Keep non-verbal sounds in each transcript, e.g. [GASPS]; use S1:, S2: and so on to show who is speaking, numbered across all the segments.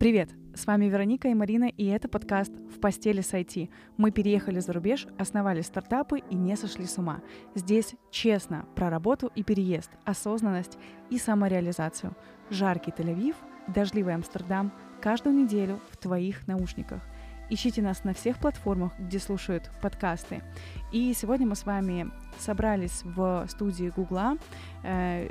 S1: Привет! С вами Вероника и Марина, и это подкаст «В постели с IT». Мы переехали за рубеж, основали стартапы и не сошли с ума. Здесь честно про работу и переезд, осознанность и самореализацию. Жаркий Тель-Авив, дождливый Амстердам каждую неделю в твоих наушниках. Ищите нас на всех платформах, где слушают подкасты. И сегодня мы с вами собрались в студии Гугла, э,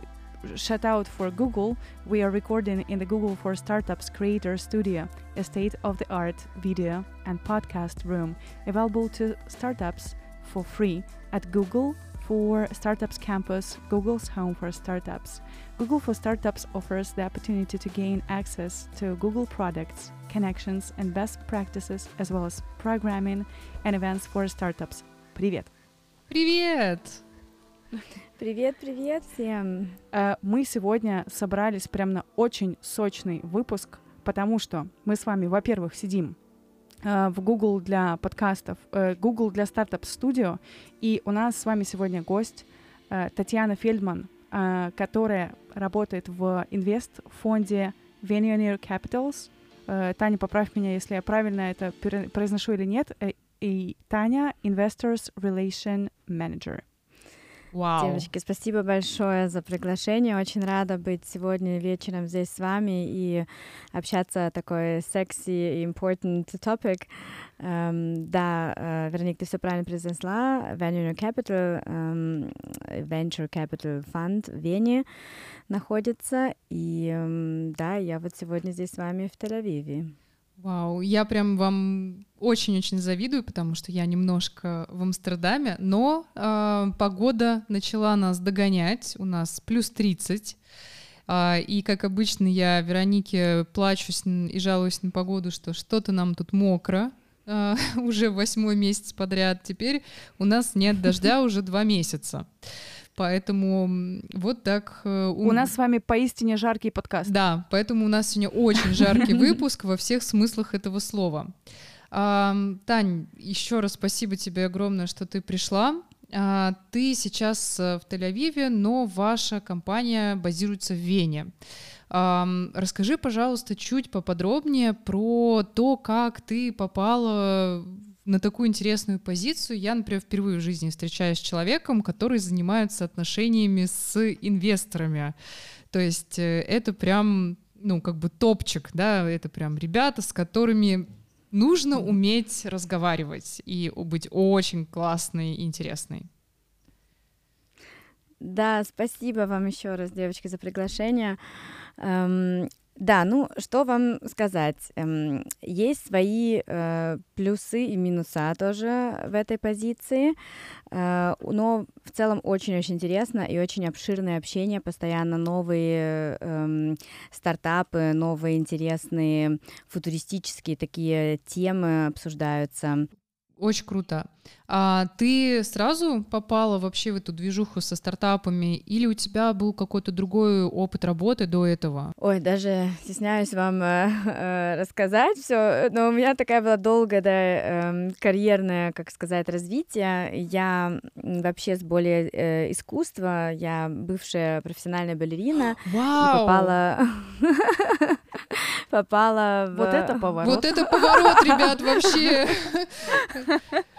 S1: shout out for Google, we are recording in the Google for Startups Creator Studio, a state of the art video and podcast room available to startups for free at Google for Startups Campus, Google's home for startups. Google for Startups offers the opportunity to gain access to Google products, connections, and best practices, as well as programming and events for startups. Привет!
S2: Привет!
S3: Привет, привет всем!
S1: Э, мы сегодня собрались прям на очень сочный выпуск, потому что мы с вами, во-первых, сидим э, в Google для подкастов, э, Google для стартап студио, и у нас с вами сегодня гость Татьяна Фельдман, которая работает в инвест-фонде Veneer Capitals. Таня, поправь меня, если я правильно это произношу или нет. И Таня — Investors Relation Manager.
S3: Вау. Девочки, спасибо большое за приглашение. Очень рада быть сегодня вечером здесь с вами и общаться о такой секси и important topic. Um, да, uh, Вероник, ты все правильно произнесла. Venture Capital, um, Venture Capital Fund в Вене находится. И um, да, я вот сегодня здесь с вами в Тель-Авиве.
S2: Вау, я прям вам очень-очень завидую, потому что я немножко в Амстердаме, но э, погода начала нас догонять, у нас плюс 30, э, и, как обычно, я Веронике плачусь и жалуюсь на погоду, что что-то нам тут мокро, э, [LAUGHS] уже восьмой месяц подряд, теперь у нас нет дождя [LAUGHS] уже два месяца. Поэтому вот так...
S1: Э, у нас с вами поистине жаркий подкаст.
S2: Да, поэтому у нас сегодня очень жаркий [LAUGHS] выпуск во всех смыслах этого слова. Тань, еще раз спасибо тебе огромное, что ты пришла. А, ты сейчас э, в Тель-Авиве, но ваша компания базируется в Вене. Расскажи, пожалуйста, чуть поподробнее про то, как ты попала на такую интересную позицию. Я, например, впервые в жизни встречаюсь с человеком, который занимается отношениями с инвесторами. То есть э, это прям, ну, как бы топчик, да, это прям ребята, с которыми нужно уметь разговаривать и быть очень классной и интересной.
S3: Да, спасибо вам еще раз, девочки, за приглашение. Эм, да, ну что вам сказать? Эм, есть свои э, плюсы и минуса тоже в этой позиции, э, но в целом очень-очень интересно и очень обширное общение, постоянно новые э, стартапы, новые интересные футуристические такие темы обсуждаются.
S2: Очень круто. А ты сразу попала вообще в эту движуху со стартапами, или у тебя был какой-то другой опыт работы до этого?
S3: Ой, даже стесняюсь вам э, э, рассказать все, но у меня такая была долгая да, э, карьерное, как сказать, развитие. Я вообще с более э, искусства, я бывшая профессиональная балерина. [GASPS]
S2: Вау!
S3: попала [LAUGHS] попала в...
S1: Вот это поворот.
S2: Вот это поворот, ребят, [LAUGHS] вообще. [LAUGHS]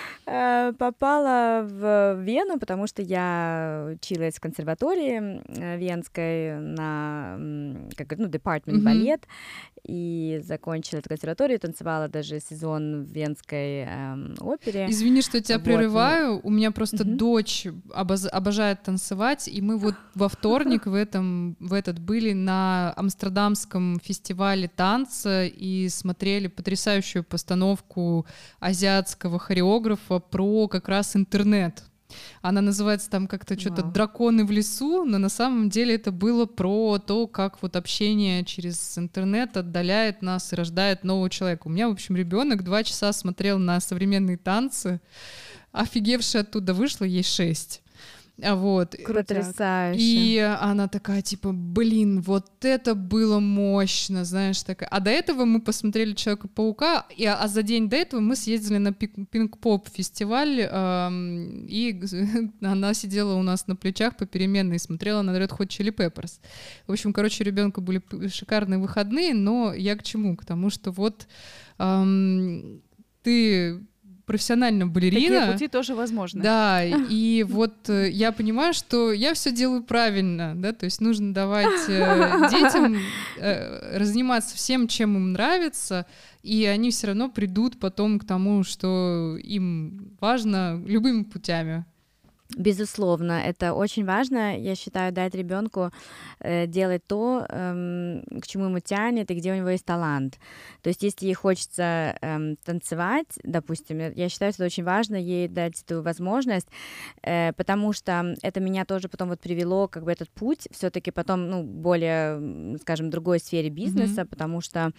S3: попала в Вену, потому что я училась в консерватории э, венской на как, ну, департмент mm-hmm. балет, и закончила эту консерваторию, танцевала даже сезон в венской эм, опере.
S2: Извини, что тебя вот. прерываю, у меня просто mm-hmm. дочь обоз- обожает танцевать, и мы вот во вторник в этом в этот были на Амстердамском фестивале танца и смотрели потрясающую постановку азиатского хореографа про как раз интернет. Она называется там как-то что-то «Драконы в лесу», но на самом деле это было про то, как вот общение через интернет отдаляет нас и рождает нового человека. У меня, в общем, ребенок два часа смотрел на современные танцы, офигевший оттуда вышла, ей шесть. А вот.
S3: Потрясающе.
S2: И она такая, типа, блин, вот это было мощно, знаешь, такая. А до этого мы посмотрели Человека-паука, и, а за день до этого мы съездили на Пинк-поп фестиваль, эм, и [LAUGHS] она сидела у нас на плечах попеременно и смотрела на Red Hot Chili Peppers. В общем, короче, ребенка были шикарные выходные, но я к чему? К тому, что вот эм, ты профессиональная балерина.
S1: Такие пути тоже возможны.
S2: Да, [LAUGHS] и вот э, я понимаю, что я все делаю правильно, да, то есть нужно давать э, [LAUGHS] детям э, разниматься всем, чем им нравится, и они все равно придут потом к тому, что им важно любыми путями.
S3: Безусловно, это очень важно, я считаю, дать ребенку э, делать то, э, к чему ему тянет и где у него есть талант. То есть, если ей хочется э, танцевать, допустим, я считаю, что это очень важно ей дать эту возможность, э, потому что это меня тоже потом вот привело, как бы этот путь все-таки потом, ну, более, скажем, другой сфере бизнеса, mm-hmm. потому что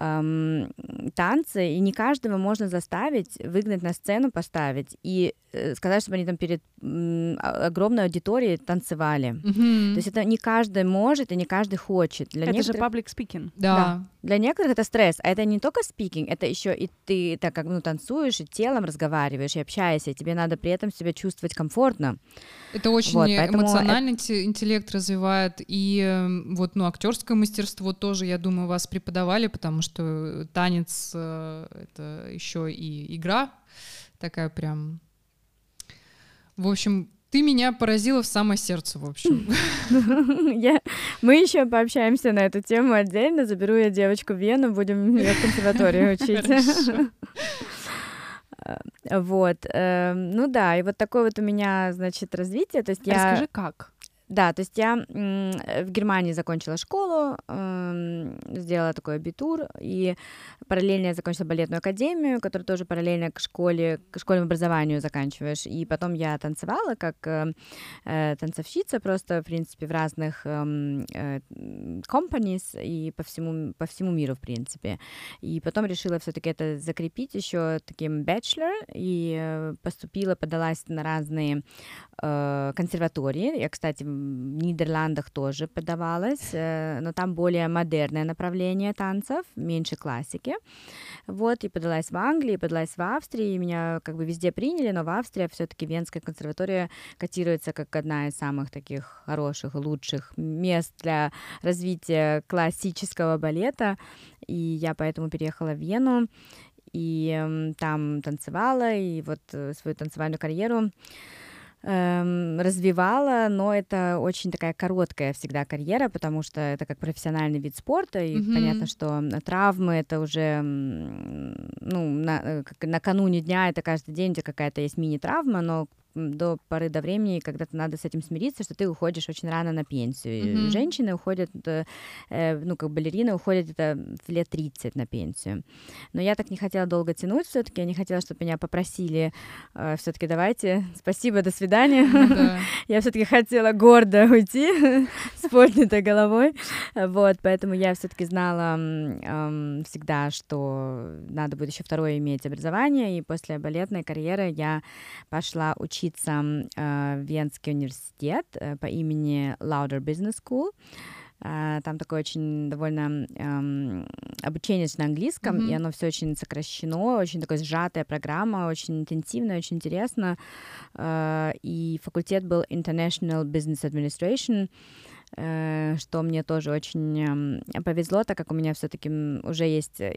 S3: эм, танцы, и не каждого можно заставить выгнать на сцену, поставить и э, сказать, чтобы они там перед м, огромной аудиторией танцевали. Mm-hmm. То есть это не каждый может и не каждый хочет.
S1: Для это некоторых... же public speaking.
S2: Да. да.
S3: Для некоторых это стресс, а это не только speaking, это еще и ты так как ну танцуешь и телом разговариваешь и общаешься, и тебе надо при этом себя чувствовать комфортно.
S2: Это очень вот, эмоциональный это... интеллект развивает и эм, вот ну актерское мастерство тоже, я думаю, вас преподавали, потому что что танец э, это еще и игра такая прям. В общем, ты меня поразила в самое сердце, в общем. [LAUGHS]
S3: Я... Мы еще пообщаемся на эту тему отдельно. Заберу я девочку в Вену, будем ее в консерватории [LAUGHS] учить. Вот. Эм, ну да, и вот такое вот у меня, значит, развитие. То есть я...
S1: Расскажи, как?
S3: Да, то есть я в Германии закончила школу, сделала такой абитур, и параллельно я закончила балетную академию, которая тоже параллельно к школе, к школьному образованию заканчиваешь. И потом я танцевала как э, э танцовщица просто, в принципе, в разных эм, э, и по всему, по всему миру, в принципе. И потом решила все-таки это закрепить еще таким bachelor, и э, поступила, подалась на разные э, консерватории. Я, кстати, Нидерландах тоже подавалась, э, но там более модерное направление танцев, меньше классики. Вот, и подалась в Англии, подалась в Австрии, меня как бы везде приняли, но в Австрии все-таки Венская консерватория котируется как одна из самых таких хороших, лучших мест для развития классического балета, и я поэтому переехала в Вену, и там танцевала, и вот э, свою танцевальную карьеру эм, развивала, но это очень такая короткая всегда карьера, потому что это как профессиональный вид спорта, и mm-hmm. понятно, что травмы это уже, ну, на, э, как, накануне дня это каждый день тебя какая-то есть мини-травма, но до поры до времени, когда то надо с этим смириться, что ты уходишь очень рано на пенсию. Mm-hmm. Женщины уходят, э, э, ну, как балерины уходят это в лет 30 на пенсию. Но я так не хотела долго тянуть все-таки, я не хотела, чтобы меня попросили э, все-таки давайте, [LAUGHS] спасибо, до свидания. Mm-hmm. [LAUGHS] я все-таки хотела гордо уйти [LAUGHS] с поднятой головой. Вот, поэтому я все-таки знала э, всегда, что надо будет еще второе иметь образование, и после балетной карьеры я пошла учиться учиться э, в Венский университет э, по имени Lauder Business School. Uh, там такое очень довольно um, обучение на английском, mm-hmm. и оно все очень сокращено, очень такая сжатая программа, очень интенсивная, очень интересно. Uh, и факультет был International Business Administration, Э, что мне тоже очень эм, повезло, так как у меня все-таки уже есть э,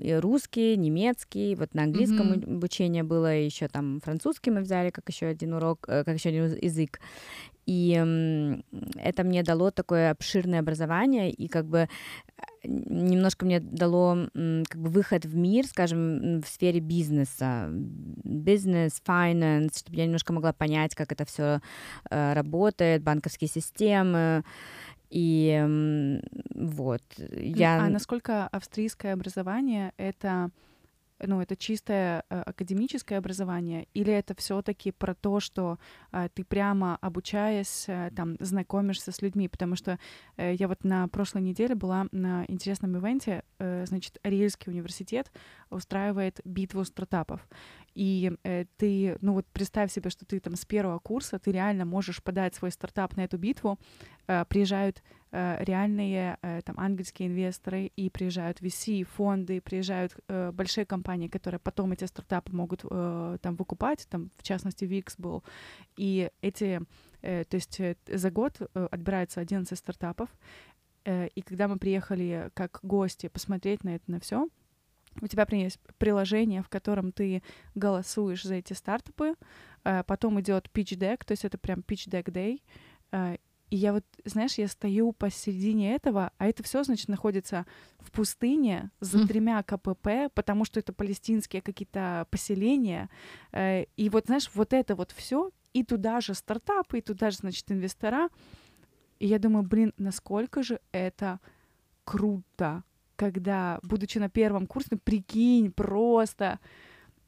S3: и русский, немецкий, вот на английском mm-hmm. обучение было, еще там французский мы взяли как еще один урок, э, как еще один язык. И это мне дало такое обширное образование, и как бы немножко мне дало как бы выход в мир, скажем, в сфере бизнеса, бизнес, finance, чтобы я немножко могла понять, как это все э, работает, банковские системы. И вот я.
S1: А насколько австрийское образование это ну, это чистое э, академическое образование, или это все-таки про то, что э, ты прямо обучаясь, э, там, знакомишься с людьми, потому что э, я вот на прошлой неделе была на интересном ивенте, значит, Рильский университет устраивает битву стартапов, и э, ты, ну вот представь себе, что ты там с первого курса, ты реально можешь подать свой стартап на эту битву, э, приезжают э, реальные э, там ангельские инвесторы и приезжают VC, фонды, приезжают э, большие компании, которые потом эти стартапы могут э, там выкупать, там в частности Wix был, и эти, э, то есть э, за год э, отбирается 11 стартапов, э, и когда мы приехали как гости посмотреть на это на все, у тебя есть приложение, в котором ты голосуешь за эти стартапы, э, потом идет pitch deck, то есть это прям pitch deck day, э, и я вот, знаешь, я стою посередине этого, а это все, значит, находится в пустыне за тремя КПП, потому что это палестинские какие-то поселения. Э, и вот, знаешь, вот это вот все, и туда же стартапы, и туда же, значит, инвестора. И я думаю, блин, насколько же это круто когда, будучи на первом курсе, ну, прикинь, просто...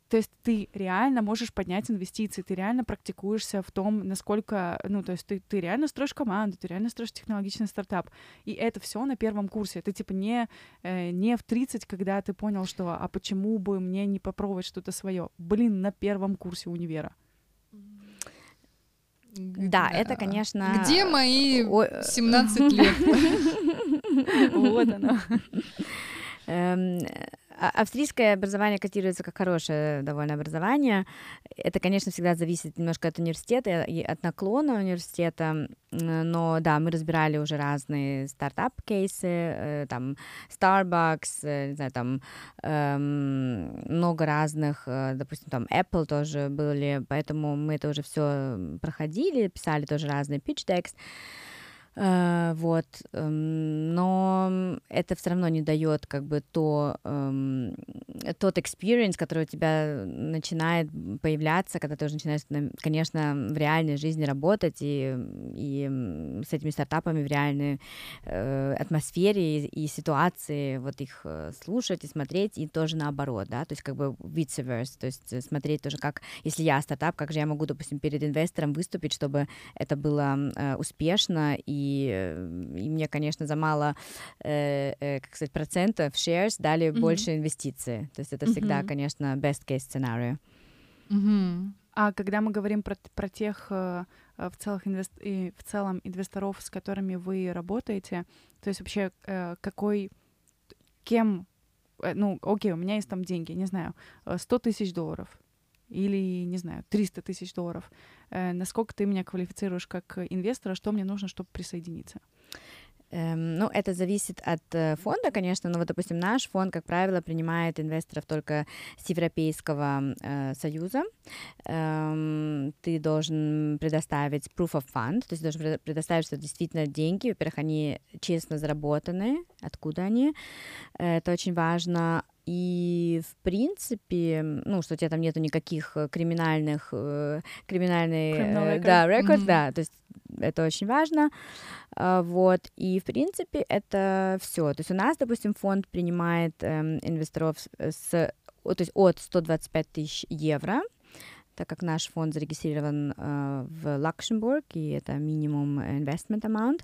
S1: То есть ты реально можешь поднять инвестиции, ты реально практикуешься в том, насколько, ну, то есть ты, ты реально строишь команду, ты реально строишь технологичный стартап. И это все на первом курсе. Это типа не, э, не в 30, когда ты понял, что а почему бы мне не попробовать что-то свое. Блин, на первом курсе универа.
S3: Да, это, конечно...
S2: Где мои 17 лет? [LAUGHS] [LAUGHS]
S1: Вот оно. [LAUGHS]
S3: Эм, а, австрийское образование котируется как хорошее довольно образование. Это, конечно, всегда зависит немножко от университета и от наклона университета. Но да, мы разбирали уже разные стартап-кейсы, э, там Starbucks, э, не знаю, там эм, много разных, э, допустим, там Apple тоже были, поэтому мы это уже все проходили, писали тоже разные pitch decks. Uh, вот, um, но это все равно не дает как бы то um, тот experience, который у тебя начинает появляться, когда ты уже начинаешь, конечно, в реальной жизни работать и, и с этими стартапами в реальной uh, атмосфере и, и ситуации, вот их э, слушать и смотреть, и тоже наоборот, да, то есть как бы vice versa, то есть смотреть тоже, как, если я стартап, как же я могу, допустим, перед инвестором выступить, чтобы это было успешно и и, мне, конечно, за мало, э, э, как сказать, процентов shares дали mm-hmm. больше инвестиций. То есть это всегда, mm-hmm. конечно, best case scenario.
S1: Mm-hmm. А когда мы говорим про, про тех э, э, в, целых инвест... и в целом инвесторов, с которыми вы работаете, то есть вообще э, какой, кем, ну, окей, у меня есть там деньги, не знаю, 100 тысяч долларов, или, не знаю, 300 тысяч долларов. Э, насколько ты меня квалифицируешь как инвестора, что мне нужно, чтобы присоединиться?
S3: Эм, ну, это зависит от э, фонда, конечно, но вот, допустим, наш фонд, как правило, принимает инвесторов только с Европейского э, Союза. Эм, ты должен предоставить proof of fund, то есть должен предоставить, что действительно деньги, во-первых, они честно заработаны, откуда они, это очень важно, и, в принципе, ну, что у тебя там нету никаких э, криминальных, э, криминальных, э, да, рекорд, mm-hmm. да, то есть это очень важно, а, вот, и, в принципе, это все, то есть у нас, допустим, фонд принимает эм, инвесторов с, то есть от 125 тысяч евро, так как наш фонд зарегистрирован э, в Люксембург, и это минимум investment amount,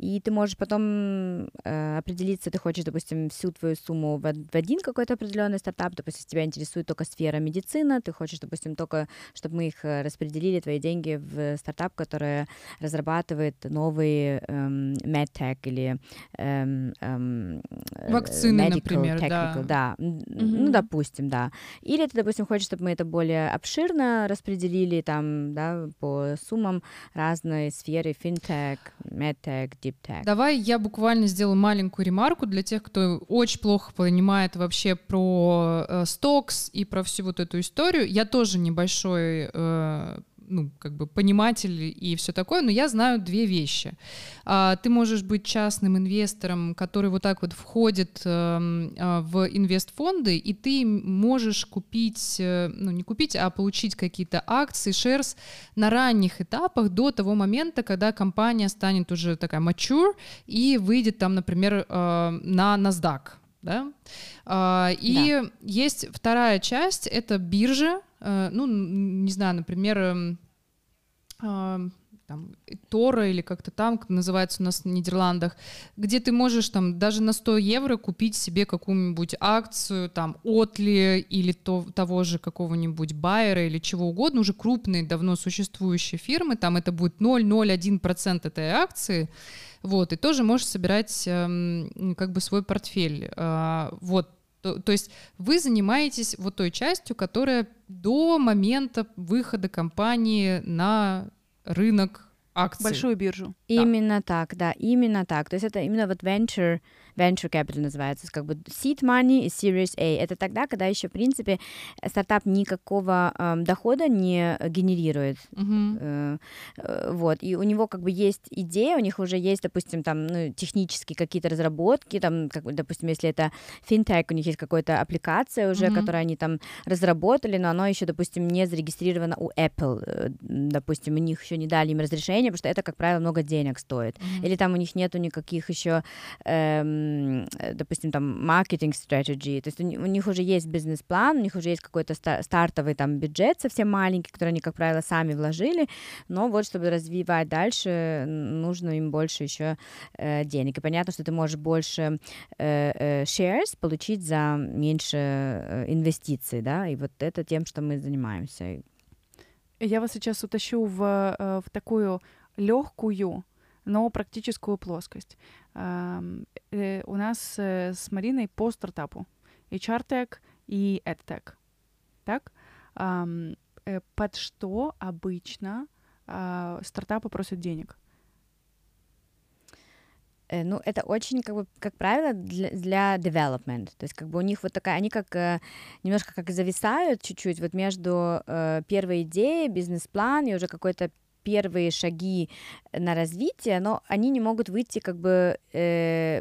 S3: и ты можешь потом э, определиться, ты хочешь, допустим, всю твою сумму в, в один какой-то определенный стартап, допустим, тебя интересует только сфера медицины, ты хочешь, допустим, только, чтобы мы их э, распределили, твои деньги, в стартап, который разрабатывает новые эм, medtech или эм, эм,
S2: вакцины, medical, например,
S3: technical, да, да. Mm-hmm. ну, допустим, да. Или ты, допустим, хочешь, чтобы мы это более обширно распределили, там, да, по суммам разной сферы, fintech, medtech, deep tech.
S2: Давай я буквально сделаю маленькую ремарку для тех, кто очень плохо понимает вообще про э, стокс и про всю вот эту историю. Я тоже небольшой э, ну, как бы пониматель и все такое, но я знаю две вещи. А, ты можешь быть частным инвестором, который вот так вот входит эм, а, в инвестфонды, и ты можешь купить, э, ну, не купить, а получить какие-то акции, шерс на ранних этапах до того момента, когда компания станет уже такая mature и выйдет там, например, э, на NASDAQ. Да? А, и да. есть вторая часть, это биржа, Э, ну, не знаю, например, эм, там Тора или как-то там, как называется у нас в Нидерландах, где ты можешь там даже на 100 евро купить себе какую-нибудь акцию, там, Отли или то, того же какого-нибудь Байера или чего угодно, уже крупные, давно существующие фирмы, там это будет 0,01% этой акции, вот, и тоже можешь собирать эм, как бы свой портфель, э, вот, то, то есть вы занимаетесь вот той частью, которая до момента выхода компании на рынок акций.
S1: Большую биржу.
S3: Именно да. так, да, именно так. То есть это именно вот venture venture capital называется, как бы seed money и series A. Это тогда, когда еще, в принципе, стартап никакого э, дохода не генерирует.
S2: Uh-huh.
S3: Э, э, вот, и у него как бы есть идея, у них уже есть, допустим, там, ну, технические какие-то разработки, там, как, допустим, если это финтех, у них есть какая-то аппликация уже, uh-huh. которую они там разработали, но оно еще, допустим, не зарегистрировано у Apple, э, допустим, у них еще не дали им разрешение, потому что это, как правило, много денег стоит. Uh-huh. Или там у них нету никаких еще эм, допустим, там, маркетинг strategy, то есть у, них уже есть бизнес-план, у них уже есть какой-то ста- стартовый там бюджет совсем маленький, который они, как правило, сами вложили, но вот, чтобы развивать дальше, нужно им больше еще э, денег. И понятно, что ты можешь больше э, э, shares получить за меньше э, инвестиций, да, и вот это тем, что мы занимаемся.
S1: Я вас сейчас утащу в, э, в такую легкую но практическую плоскость. Э, у нас э, с Мариной по стартапу. HR-тег и EdTech. Так? Э, под что обычно а, стартапы просят денег?
S3: ну, это очень, как бы, как правило, для, для development. То есть, как бы у них вот такая, они как немножко как зависают чуть-чуть вот между э, первой идеей, бизнес-план и уже какой-то первые шаги на развитие, но они не могут выйти как бы э,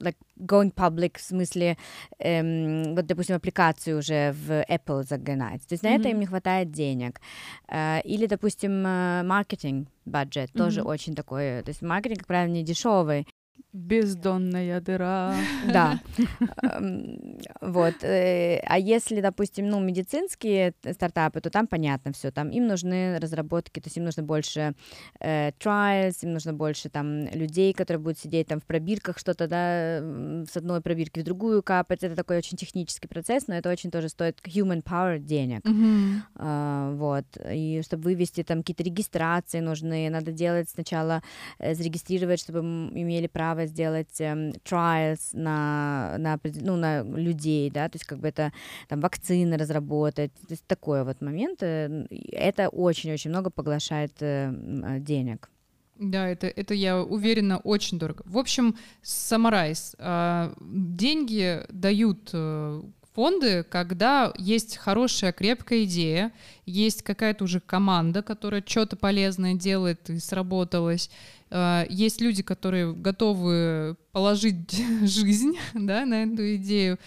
S3: like going public в смысле э, вот допустим аппликацию уже в Apple загнать, то есть mm-hmm. на это им не хватает денег э, или допустим э, маркетинг бюджет mm-hmm. тоже очень такой, то есть маркетинг как правило не дешевый,
S1: Бездонная дыра.
S3: Да. [LAUGHS] Эм, вот. Э, а если, допустим, ну, медицинские стартапы, то там понятно все. Там им нужны разработки, то есть им нужно больше э, trials, им нужно больше там людей, которые будут сидеть там в пробирках, что-то, да, с одной пробирки в другую капать. Это такой очень технический процесс, но это очень тоже стоит human power денег. Uh, вот. И чтобы вывести там какие-то регистрации нужны, надо делать сначала, э, зарегистрировать, чтобы имели право право сделать эм, trials на, на, ну, на людей, да, то есть как бы это там вакцины разработать, то есть такой вот момент, э, это очень-очень много поглощает э, э, денег.
S2: Да, это, это, я уверена, очень дорого. В общем, саморайз. А, деньги дают фонды, когда есть хорошая, крепкая идея, есть какая-то уже команда, которая что-то полезное делает и сработалась, а, есть люди, которые готовы положить [LAUGHS] жизнь да, на эту идею,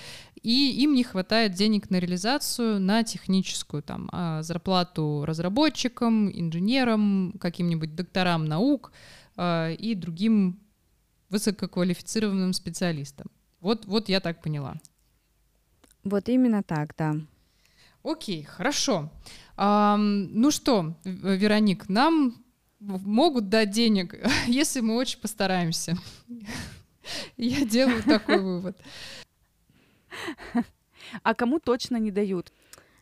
S2: и им не хватает денег на реализацию, на техническую там, а, зарплату разработчикам, инженерам, каким-нибудь докторам наук а, и другим высококвалифицированным специалистам. Вот, вот я так поняла.
S3: Вот именно так, да.
S2: Окей, хорошо. А, ну что, Вероник, нам могут дать денег, [LAUGHS] если мы очень постараемся. [LAUGHS] Я делаю такой вывод.
S1: А кому точно не дают?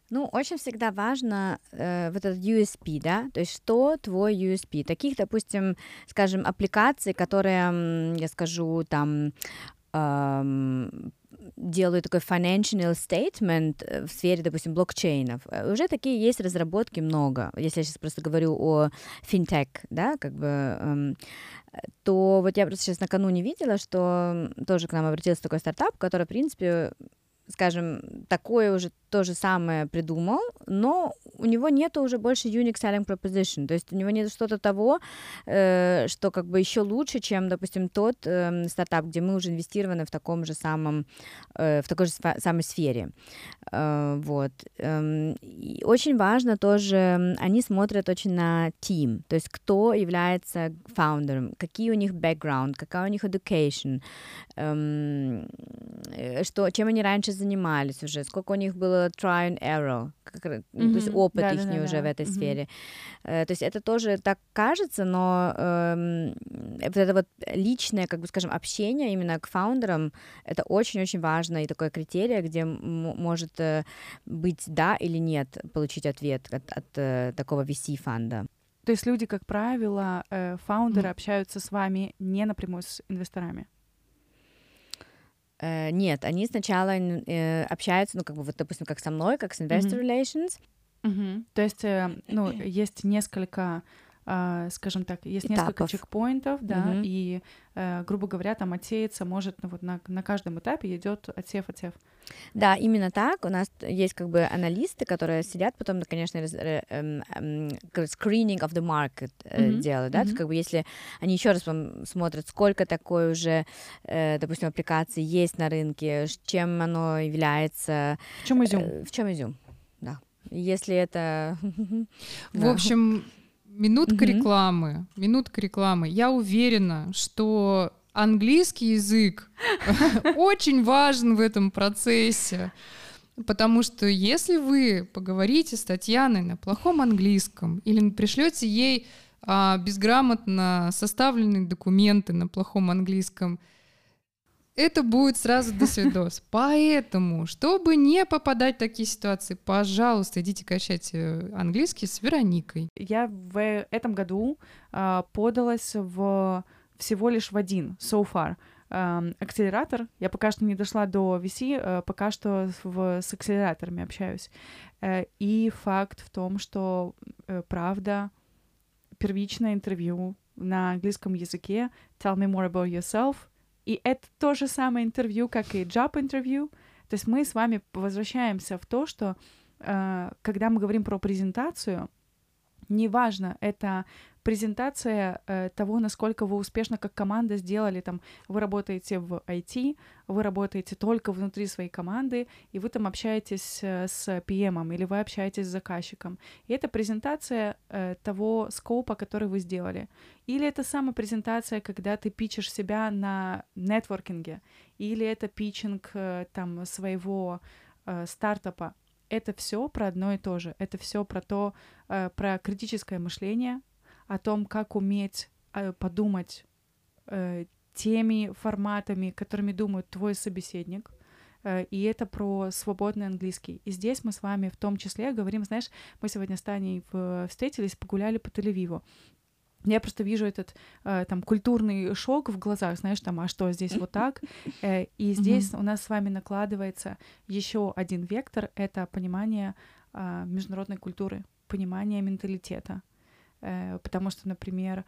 S3: Ну, очень всегда важно э, вот этот USP, да, то есть что твой USP. Таких, допустим, скажем, аппликаций, которые, я скажу, там эм, делаю такой financial statement э, в сфере, допустим, блокчейнов, э, уже такие есть разработки много. Если я сейчас просто говорю о финтех, да, как бы, эм, то вот я просто сейчас накануне видела, что тоже к нам обратился такой стартап, который, в принципе, скажем, такое уже то же самое придумал, но у него нету уже больше unique selling proposition, то есть у него нет что-то того, э, что как бы еще лучше, чем, допустим, тот э, стартап, где мы уже инвестированы в таком же самом, э, в такой же самой сфере. Э, вот. Э, очень важно тоже, они смотрят очень на team, то есть кто является фаундером, какие у них background, какая у них education, э, э, что, чем они раньше занимались уже, сколько у них было try and error, как, mm-hmm. то есть опыт
S1: да,
S3: их
S1: да, да,
S3: уже
S1: да.
S3: в этой
S1: mm-hmm.
S3: сфере. То есть это тоже так кажется, но э, вот это вот личное, как бы скажем, общение именно к фаундерам, это очень-очень важно и такое критерий, где может быть да или нет получить ответ от, от такого VC-фанда.
S1: То есть люди, как правило, э, фаундеры mm. общаются с вами не напрямую с инвесторами?
S3: Э, нет, они сначала э, общаются, ну, как бы, вот, допустим, как со мной, как с Investor mm-hmm. Relations.
S1: Mm-hmm. То есть, э, ну, есть несколько скажем так, есть Этапов. несколько чекпоинтов, да, угу. и, uh, грубо говоря, там отсеяться может ну, вот на, на каждом этапе идет отсев, отсев.
S3: Да, именно так. У нас есть как бы аналисты, которые сидят потом, конечно, эм, эм, screening of the market mm-hmm. делают, да, mm-hmm. то есть как бы если они еще раз вам смотрят, сколько такой уже, э, допустим, аппликаций есть на рынке, чем оно является.
S1: В чем изюм?
S3: Э, в чем изюм, да. Если это... [LAUGHS]
S2: В общем, минутка рекламы, минутка рекламы. Я уверена, что английский язык [LAUGHS] очень важен в этом процессе. Потому что если вы поговорите с Татьяной на плохом английском или пришлете ей а, безграмотно составленные документы на плохом английском, это будет сразу до свидос. [LAUGHS] Поэтому, чтобы не попадать в такие ситуации, пожалуйста, идите качайте английский с Вероникой.
S1: Я в этом году а, подалась в всего лишь в один so far эм, акселератор. Я пока что не дошла до VC, э, пока что в, с акселераторами общаюсь. Э, и факт в том, что э, правда первичное интервью на английском языке Tell me more about yourself. И это то же самое интервью, как и job интервью. То есть мы с вами возвращаемся в то, что когда мы говорим про презентацию, неважно, это презентация э, того, насколько вы успешно как команда сделали, там, вы работаете в IT, вы работаете только внутри своей команды, и вы там общаетесь э, с PM, или вы общаетесь с заказчиком. И это презентация э, того скопа, который вы сделали. Или это самопрезентация, когда ты пичешь себя на нетворкинге, или это питчинг э, там своего э, стартапа это все про одно и то же. Это все про то, э, про критическое мышление, о том, как уметь э, подумать э, теми форматами, которыми думает твой собеседник. Э, и это про свободный английский. И здесь мы с вами в том числе говорим, знаешь, мы сегодня с Таней встретились, погуляли по Тель-Авиву. Я просто вижу этот э, там культурный шок в глазах, знаешь, там, а что здесь вот так? Э, и здесь у нас с вами накладывается еще один вектор, это понимание э, международной культуры, понимание менталитета. Э, потому что, например,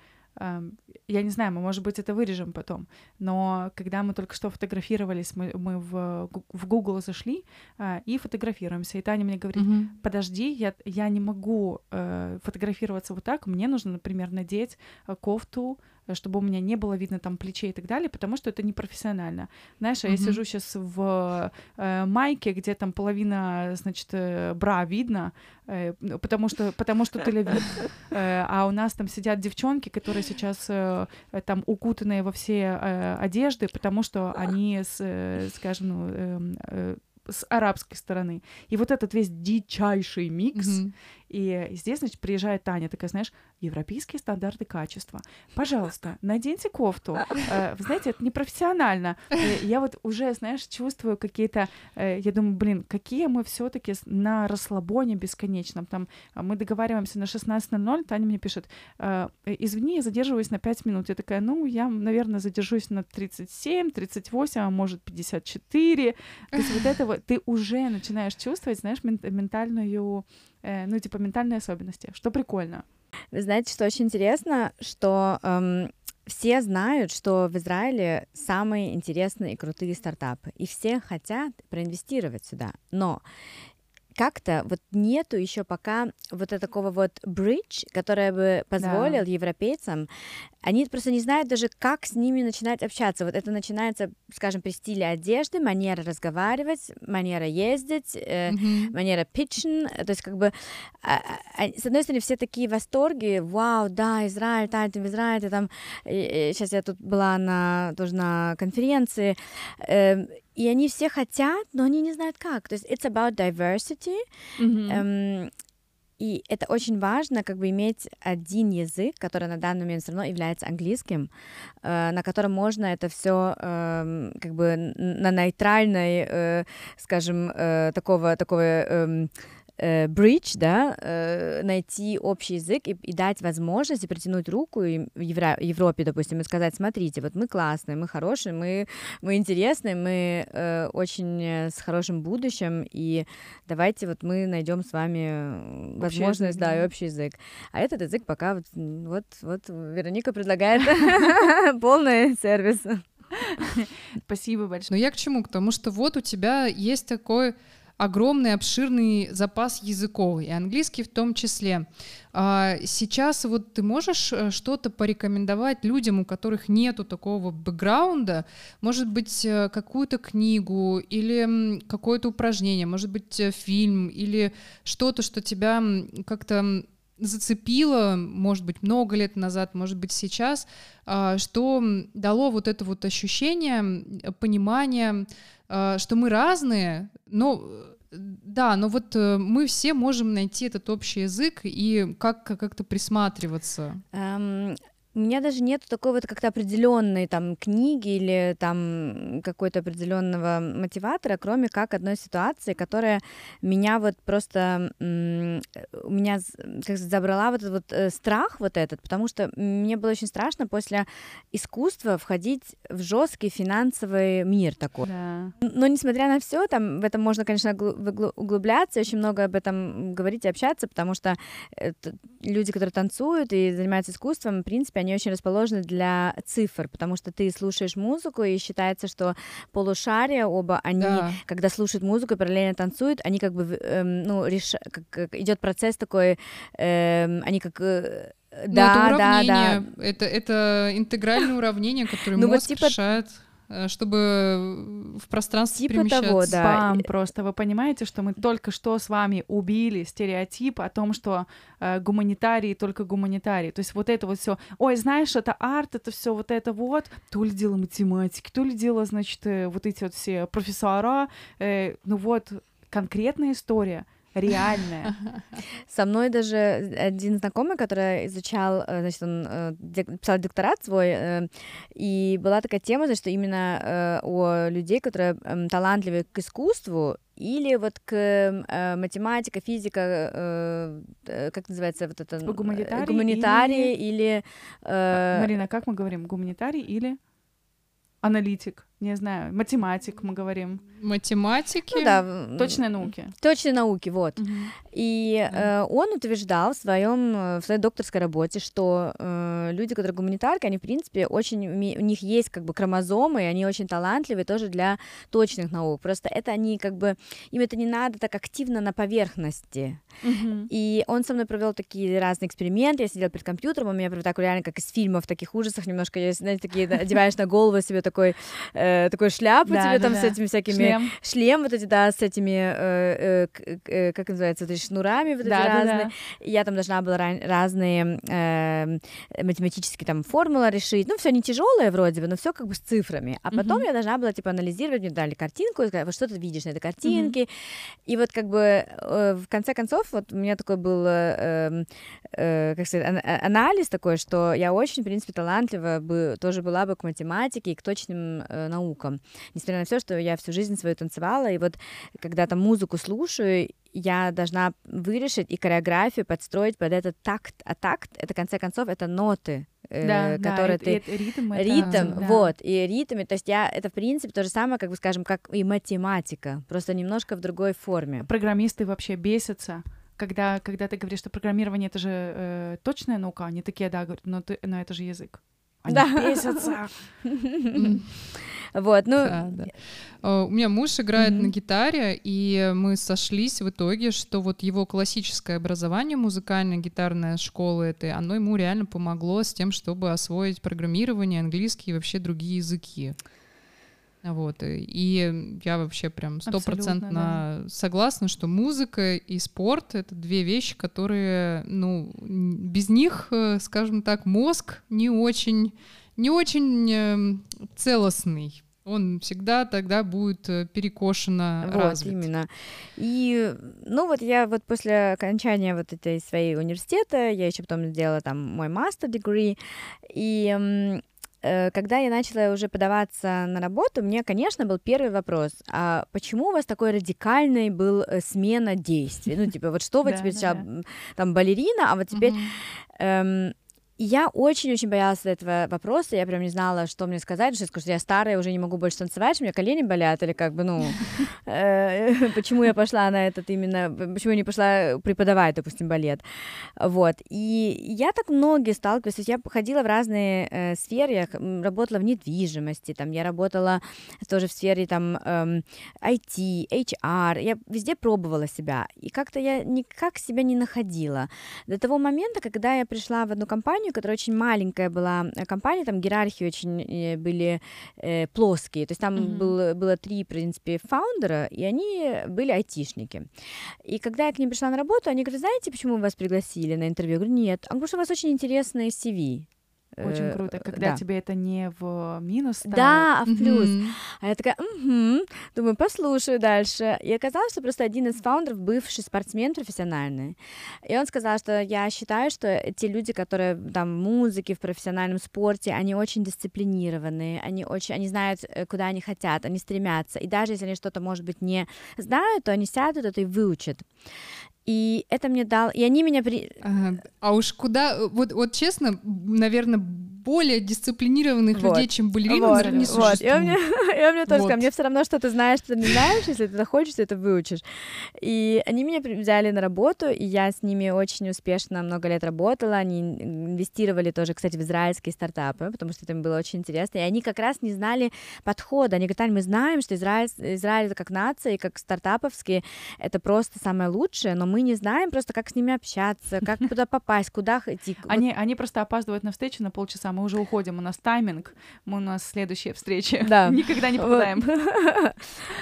S1: я не знаю, мы, может быть, это вырежем потом, но когда мы только что фотографировались, мы, мы в, в Google зашли а, и фотографируемся, и Таня мне говорит, mm-hmm. подожди, я, я не могу э, фотографироваться вот так, мне нужно, например, надеть э, кофту, чтобы у меня не было видно там плечей и так далее, потому что это непрофессионально. Знаешь, mm-hmm. я сижу сейчас в э, майке, где там половина, значит, э, бра видно, э, потому что потому что Тель-Авив. Э, а у нас там сидят девчонки, которые сейчас э, там укутанные во все э, одежды, потому что они, с, э, скажем, ну, э, э, с арабской стороны. И вот этот весь дичайший микс, mm-hmm. И здесь, значит, приезжает Таня, такая, знаешь, европейские стандарты качества. Пожалуйста, наденьте кофту. Э, вы знаете, это непрофессионально. Я вот уже, знаешь, чувствую какие-то... Э, я думаю, блин, какие мы все таки на расслабоне бесконечном. Там мы договариваемся на 16.00, Таня мне пишет, «Э, извини, я задерживаюсь на 5 минут. Я такая, ну, я, наверное, задержусь на 37, 38, а может 54. То есть вот это вот ты уже начинаешь чувствовать, знаешь, ментальную э, ну, типа, ментальные особенности, что прикольно.
S3: Вы знаете, что очень интересно, что эм, все знают, что в Израиле самые интересные и крутые стартапы, и все хотят проинвестировать сюда, но как-то вот нету еще пока вот такого вот bridge, который бы позволил да. европейцам, они просто не знают даже, как с ними начинать общаться. Вот это начинается, скажем, при стиле одежды, манера разговаривать, манера ездить, э, mm-hmm. манера питчен, то есть как бы а, а, с одной стороны все такие восторги, вау, да, Израиль, да, ты в Израиле, там, и, и, сейчас я тут была на тоже на конференции, э, и они все хотят, но они не знают как. То есть it's about diversity.
S1: Мгм.
S3: Эм, и это очень важно, как бы иметь один язык, который на данный момент все равно является английским, э, на котором можно это все как бы на нейтральной, э, скажем, э, такого такого эм, э, bridge, да, э, найти общий язык и, и дать возможность и протянуть руку в Евро- Европе, допустим, и сказать, смотрите, вот мы классные, мы хорошие, мы, мы интересные, мы э, очень э, с хорошим будущим, и давайте вот мы найдем с вами э, возможность,
S1: язык,
S3: да,
S1: да.
S3: и общий язык. А этот язык пока вот, вот, вот Вероника предлагает [LAUGHS] [LAUGHS] полный сервис.
S1: Спасибо большое.
S2: Но я к чему? К тому, что вот у тебя есть такой огромный, обширный запас языков, и английский в том числе. А Сейчас вот ты можешь э, что-то порекомендовать людям, у которых нету такого бэкграунда, может быть, э, какую-то книгу или какое-то упражнение, может быть, э, фильм или что-то, что тебя как-то зацепило, может быть, много лет назад, может быть, сейчас, а, что дало вот это вот ощущение, понимание, а, что мы разные, но да, но вот э, мы все можем найти этот общий язык и как как-то присматриваться.
S3: Эм, У меня даже нет такой вот как-то определенной там книги или там какой-то определенного мотиватора, кроме как одной ситуации, которая меня вот просто у меня как забрала вот этот вот э, страх вот этот, потому что мне было очень страшно после искусства входить в жесткий финансовый мир такой.
S1: Да.
S3: Но несмотря на все, там в этом можно, конечно, углубляться, очень много об этом говорить и общаться, потому что э, люди, которые танцуют и занимаются искусством, в принципе, они очень расположены для цифр, потому что ты слушаешь музыку, и считается, что полушария оба, они,
S2: Да.
S3: когда слушают музыку параллельно танцуют, они как бы, эм, ну, реш... как, идет процесс такой, эм, они как... э,
S2: Ну,
S3: да,
S2: это
S3: да, да,
S2: уравнение, Это, это интегральное уравнение, которое
S3: Ну, вот
S2: мозг
S3: типа-
S2: решает, чтобы в пространстве
S3: Типа того,
S2: перемещаться.
S3: да.
S1: Спам просто. Вы понимаете, что мы только что с вами убили стереотип о том, что э, гуманитарии только гуманитарии. То есть вот это вот все. Ой, знаешь, это арт, это все вот это вот. То ли дело математики, то ли дело, значит, э, вот эти вот все профессора. Э, ну вот, конкретная история, реальная.
S3: Со мной даже один знакомый, который изучал, э, значит, он э, писал докторат свой, э, и была такая тема, что именно о людей, которые эм, талантливы к искусству, или вот к э, математика, физика, э, как называется вот это?
S1: Типа гуманитарий
S3: гуманитарии или... э,
S1: Марина, как мы говорим? Гуманитарий или аналитик? Не знаю, математик мы говорим.
S2: Математики.
S3: ну да,
S1: Точные науки.
S3: Точные науки, вот.
S1: Мгм.
S3: И э, он утверждал в своем э, в своей докторской работе, что э, люди, которые гуманитарки, они в принципе очень у них есть как бы хромозомы, и они очень талантливые тоже для точных наук. Просто это они как бы им это не надо так активно на поверхности.
S1: Мгм.
S3: И он со мной провел такие разные эксперименты. Я сидела перед компьютером, он меня прям так реально как из фильмов таких ужасах немножко, есть, знаете, такие одеваешь на голову себе такой э, такой шляпу
S1: Да,
S3: тебе
S1: да,
S3: там
S1: да.
S3: с этими всякими
S1: Шлем.
S3: шлем вот эти, да, с этими, э, э, э, как называется, вот эти шнурами вот эти
S1: Да, да,
S3: разные.
S1: да.
S3: Я там должна была ра- разные э, математические там формулы решить. Ну, все не тяжелое вроде бы, но все как бы с цифрами. А потом
S1: Мгм.
S3: я должна была типа анализировать, мне дали картинку, и сказать, вот что ты видишь на этой картинке. И вот как бы э, в конце концов вот у меня такой был, э, эм, э, как сказать, а- анализ такой, что я очень, в принципе, талантлива бы тоже была бы к математике и к точным э, наукам. Несмотря на все, что я всю жизнь свою танцевала, и вот когда там музыку слушаю, я должна вырешить и хореографию подстроить под этот такт. А такт, это, в конце концов, это ноты, э,
S1: Да, да,
S3: которые
S1: это-
S3: ты...
S1: это ритм, это-
S3: Ритм,
S1: да.
S3: вот, и ритм, то есть я, это в принципе то же самое, как бы скажем, как и математика, просто немножко в другой форме.
S1: Программисты вообще бесятся, когда, когда ты говоришь, что программирование это же э, точная наука, они такие, да, говорят, но, ты, но это же язык. Они
S3: Да.
S1: бесятся. [LAUGHS]
S3: Вот, ну,
S2: Да, да. Э, У меня муж играет
S1: Мгм.
S2: на гитаре, и мы сошлись в итоге, что вот его классическое образование, музыкальная гитарная школа, это, оно ему реально помогло с тем, чтобы освоить программирование, английский и вообще другие языки. Вот. и- И я вообще прям стопроцентно согласна, что музыка и спорт — это две вещи, которые, ну, без них, э, скажем так, мозг не очень, не очень эм, целостный. Он всегда тогда будет э, перекошено
S3: вот,
S2: развит.
S3: именно. И, ну вот я вот после окончания вот этой своей университета, я еще потом сделала там мой master degree, и э, когда я начала уже подаваться на работу, мне, конечно, был первый вопрос, а почему у вас такой радикальный был э, смена действий? Ну, типа, вот что вы [LAUGHS] теперь сейчас, там, балерина, а вот теперь... Я очень-очень боялась этого вопроса, я прям не знала, что мне сказать, что, что я старая, уже не могу больше танцевать, у меня колени болят, или как бы, ну, [LAUGHS] э, почему я пошла на этот именно, почему я не пошла преподавать, допустим, балет, вот, и я так многие сталкиваюсь, то есть я ходила в разные э, сферы, я работала в недвижимости, там, я работала тоже в сфере, там, эм, IT, HR, я везде пробовала себя, и как-то я никак себя не находила, до того момента, когда я пришла в одну компанию, компанию, которая очень маленькая была э, компания, там иерархии очень э, были э, плоские, то есть там mm-hmm. был, было три, в принципе, фаундера, и они были айтишники. И когда я к ним пришла на работу, они говорят, знаете, почему вас пригласили на интервью? Я говорю, нет. Он говорит, что у вас очень интересный CV.
S1: Очень э, круто, когда да. тебе это не в минус ставят.
S3: Да, а в плюс. Mm-hmm. А я такая, угу. думаю, послушаю дальше. И оказалось, что просто один из фаундеров бывший спортсмен профессиональный. И он сказал, что я считаю, что те люди, которые там в музыке, в профессиональном спорте, они очень дисциплинированные, они очень, они знают, э, куда они хотят, они стремятся. И даже если они что-то, может быть, не знают, то они сядут это и выучат. И это мне дал, и они меня при...
S2: Ага. А уж куда, вот, вот честно, наверное, более дисциплинированных вот. людей, чем балерины, вот. не существует. Вот.
S3: Он мне, он мне тоже вот. сказал, мне все равно, что ты знаешь, что ты не знаешь, если ты захочешь, ты это выучишь. И они меня взяли на работу, и я с ними очень успешно много лет работала, они инвестировали тоже, кстати, в израильские стартапы, потому что это им было очень интересно, и они как раз не знали подхода, они говорят, мы знаем, что Израиль, Израиль как нация, и как стартаповские, это просто самое лучшее, но мы не знаем просто, как с ними общаться, как туда попасть, куда идти.
S1: Они, они просто опаздывают на встречу на полчаса, мы уже уходим, у нас тайминг, мы у нас следующая встреча. Да. [LAUGHS] Никогда не попадаем. [LAUGHS]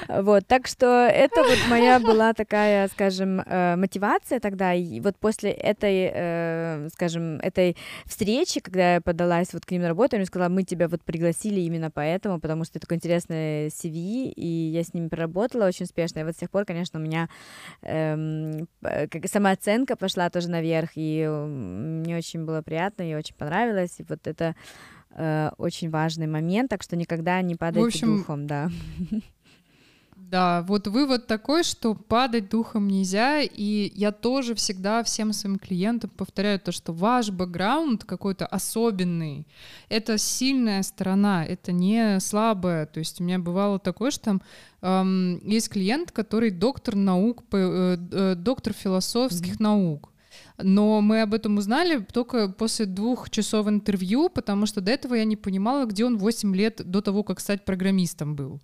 S3: Вот, так что это вот моя была такая, скажем, э, мотивация тогда, и вот после этой, э, скажем, этой встречи, когда я подалась вот к ним на работу, мне сказала, мы тебя вот пригласили именно поэтому, потому что это такое интересное CV, и я с ними проработала очень успешно, и вот с тех пор, конечно, у меня эм, самооценка пошла тоже наверх, и мне очень было приятно, и очень понравилось, и вот это э, очень важный момент, так что никогда не падайте в общем, духом, да.
S2: Да, вот вывод такой, что падать духом нельзя, и я тоже всегда всем своим клиентам повторяю то, что ваш бэкграунд какой-то особенный, это сильная сторона, это не слабая, то есть у меня бывало такое, что там эм, есть клиент, который доктор наук, э, э, доктор философских mm-hmm. наук, но мы об этом узнали только после двух часов интервью, потому что до этого я не понимала, где он 8 лет до того, как стать программистом был.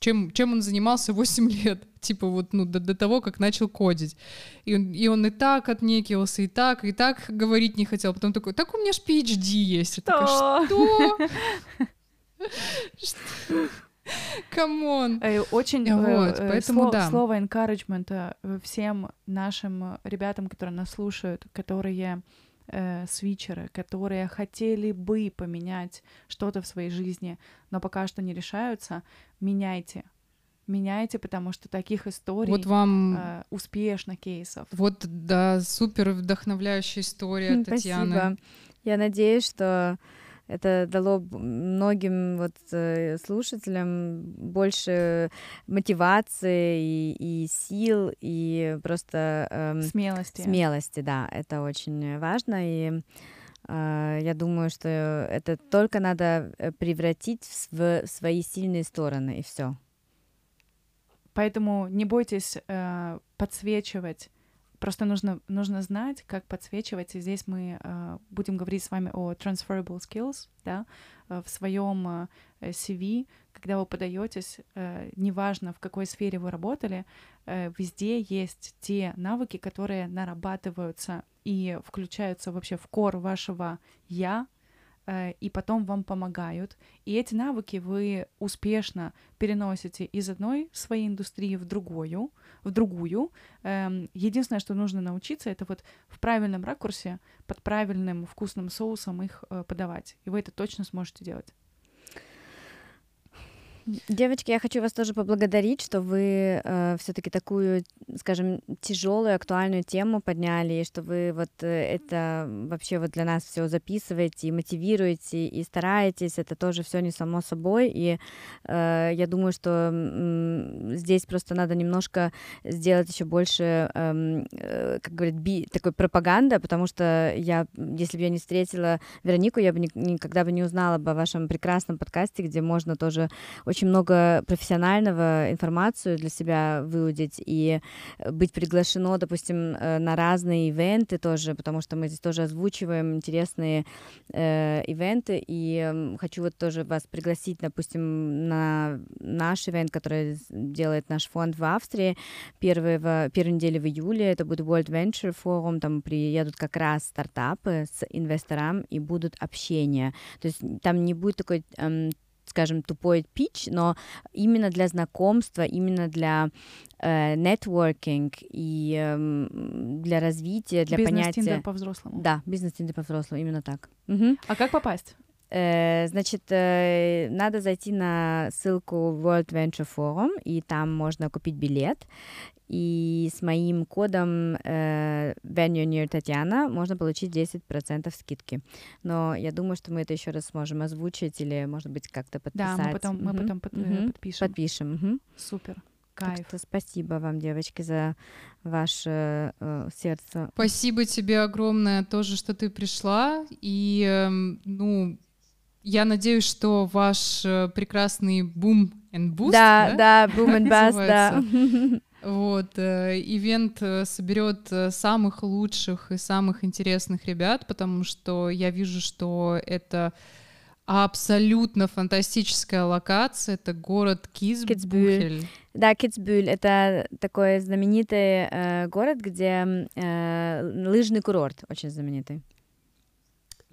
S2: Чем, чем он занимался 8 лет, [LAUGHS] типа вот, ну, до, до того, как начал кодить. И он, и он и так отнекивался, и так, и так говорить не хотел. Потом такой, так у меня ж PhD есть. Я такая, что? [LAUGHS] [LAUGHS] Come on.
S1: Очень э, вот, э, поэтому да. слово encouragement э, всем нашим ребятам, которые нас слушают, которые э, свитчеры, которые хотели бы поменять что-то в своей жизни, но пока что не решаются, меняйте. Меняйте, потому что таких историй
S2: вот вам
S1: э, успешно кейсов.
S2: Вот да, супер вдохновляющая история [LAUGHS] Татьяны.
S3: Спасибо. Я надеюсь, что это дало многим вот э, слушателям больше мотивации и, и сил и просто эм,
S1: смелости.
S3: Смелости, да, это очень важно и э, я думаю, что это только надо э, превратить в, в свои сильные стороны и все.
S1: Поэтому не бойтесь э, подсвечивать Просто нужно, нужно знать, как подсвечивать. И здесь мы э, будем говорить с вами о transferable skills, да, э, в своем э, CV, когда вы подаетесь, э, неважно в какой сфере вы работали, э, везде есть те навыки, которые нарабатываются и включаются вообще в кор вашего я, и потом вам помогают. И эти навыки вы успешно переносите из одной своей индустрии в другую, в другую. Эм, единственное, что нужно научиться, это вот в правильном ракурсе, под правильным вкусным соусом их э, подавать. И вы это точно сможете делать.
S3: Девочки, я хочу вас тоже поблагодарить, что вы э, все-таки такую, скажем, тяжелую, актуальную тему подняли, и что вы вот э, это вообще вот для нас все записываете и мотивируете и стараетесь. Это тоже все не само собой. И э, я думаю, что э, здесь просто надо немножко сделать еще больше, эм, э, как говорят, би, такой пропаганда, потому что я, если бы я не встретила Веронику, я бы ни, никогда бы не узнала бы о вашем прекрасном подкасте, где можно тоже очень много профессионального информацию для себя выудить и быть приглашено, допустим, э, на разные ивенты тоже, потому что мы здесь тоже озвучиваем интересные э, ивенты, и э, хочу вот тоже вас пригласить, допустим, на наш ивент, который делает наш фонд в Австрии, первый в, первой неделе в июле, это будет World Venture Forum, там приедут как раз стартапы с инвестором и будут общения, то есть там не будет такой эм, скажем, тупой пич, но именно для знакомства, именно для э, networking и э, для развития, для
S1: бизнес
S3: понятия...
S1: Бизнес по-взрослому.
S3: Да, бизнес-тиндер по-взрослому, именно так. Угу.
S1: А как попасть?
S3: Э, значит, э, надо зайти на ссылку World Venture Forum, и там можно купить билет. И с моим кодом э, Venue Near Татьяна можно получить 10% скидки. Но я думаю, что мы это еще раз сможем озвучить или, может быть, как-то подписать.
S1: Да, мы потом, угу. мы потом под, угу. подпишем.
S3: Подпишем. Угу.
S1: Супер. Кайф.
S3: Так что спасибо вам, девочки, за ваше э, сердце.
S2: Спасибо тебе огромное тоже, что ты пришла. И, э, ну, я надеюсь, что ваш э, прекрасный бум and boost,
S3: да, да, boom and bust, да. [LAUGHS]
S2: Вот, э, ивент э, соберет самых лучших и самых интересных ребят, потому что я вижу, что это абсолютно фантастическая локация. Это город Кизбюхель.
S3: Да, Китсбюль — это такой знаменитый э, город, где э, лыжный курорт очень знаменитый.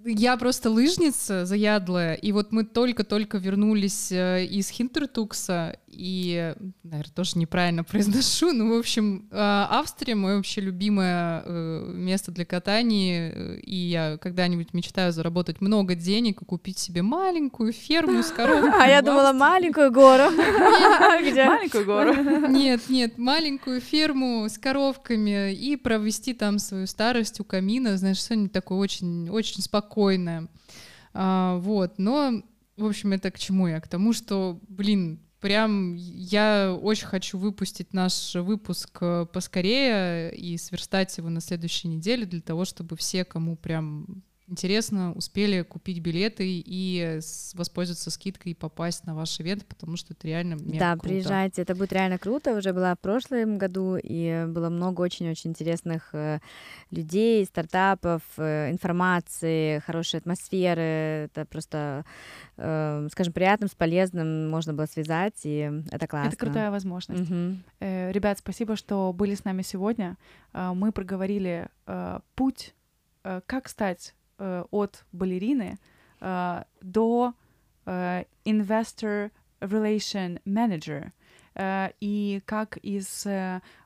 S2: Я просто лыжница заядлая, и вот мы только-только вернулись э, из Хинтертукса, и, наверное, тоже неправильно [LAUGHS] произношу, ну, в общем, э, Австрия — мое вообще любимое э, место для катания, и я когда-нибудь мечтаю заработать много денег и купить себе маленькую ферму с коровами. [LAUGHS]
S3: А я думала, маленькую гору. [LAUGHS]
S1: Маленькую гору.
S2: Нет, нет, маленькую ферму с коровками и провести там свою старость у камина, знаешь, что-нибудь такое очень, очень спокойное. А, вот, но, в общем, это к чему я? К тому, что, блин, Прям я очень хочу выпустить наш выпуск э, поскорее и сверстать его на следующей неделе для того, чтобы все, кому прям интересно, успели купить билеты и воспользоваться скидкой и попасть на ваш ивент, потому что это реально мега
S3: Да,
S2: круто.
S3: приезжайте, это будет реально круто. Уже была в прошлом году, и было много очень-очень интересных э, людей, стартапов, э, информации, хорошей атмосферы. Это просто, э, скажем, приятным, с полезным можно было связать, и это классно.
S1: Это крутая возможность. Э, Ребят, спасибо, что были с нами сегодня. Мы проговорили путь, как стать э, от балерины э, до э, investor relation manager э, и как из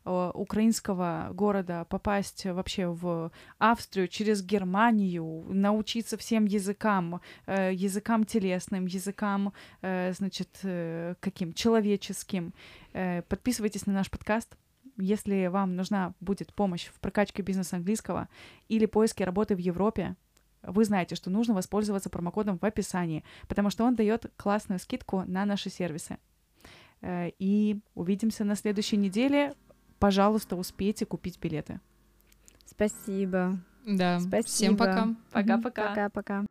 S1: украинского города попасть вообще в Австрию через Германию, научиться всем языкам, языкам телесным, языкам, значит, каким человеческим. Подписывайтесь на наш подкаст. Если вам нужна будет помощь в прокачке бизнеса английского или поиске работы в Европе, вы знаете, что нужно воспользоваться промокодом в описании, потому что он дает классную скидку на наши сервисы. Э, И увидимся на следующей неделе. Пожалуйста, успейте купить билеты.
S3: Спасибо.
S2: Да,
S3: Спасибо.
S2: всем пока.
S1: Пока-пока.
S3: Пока-пока.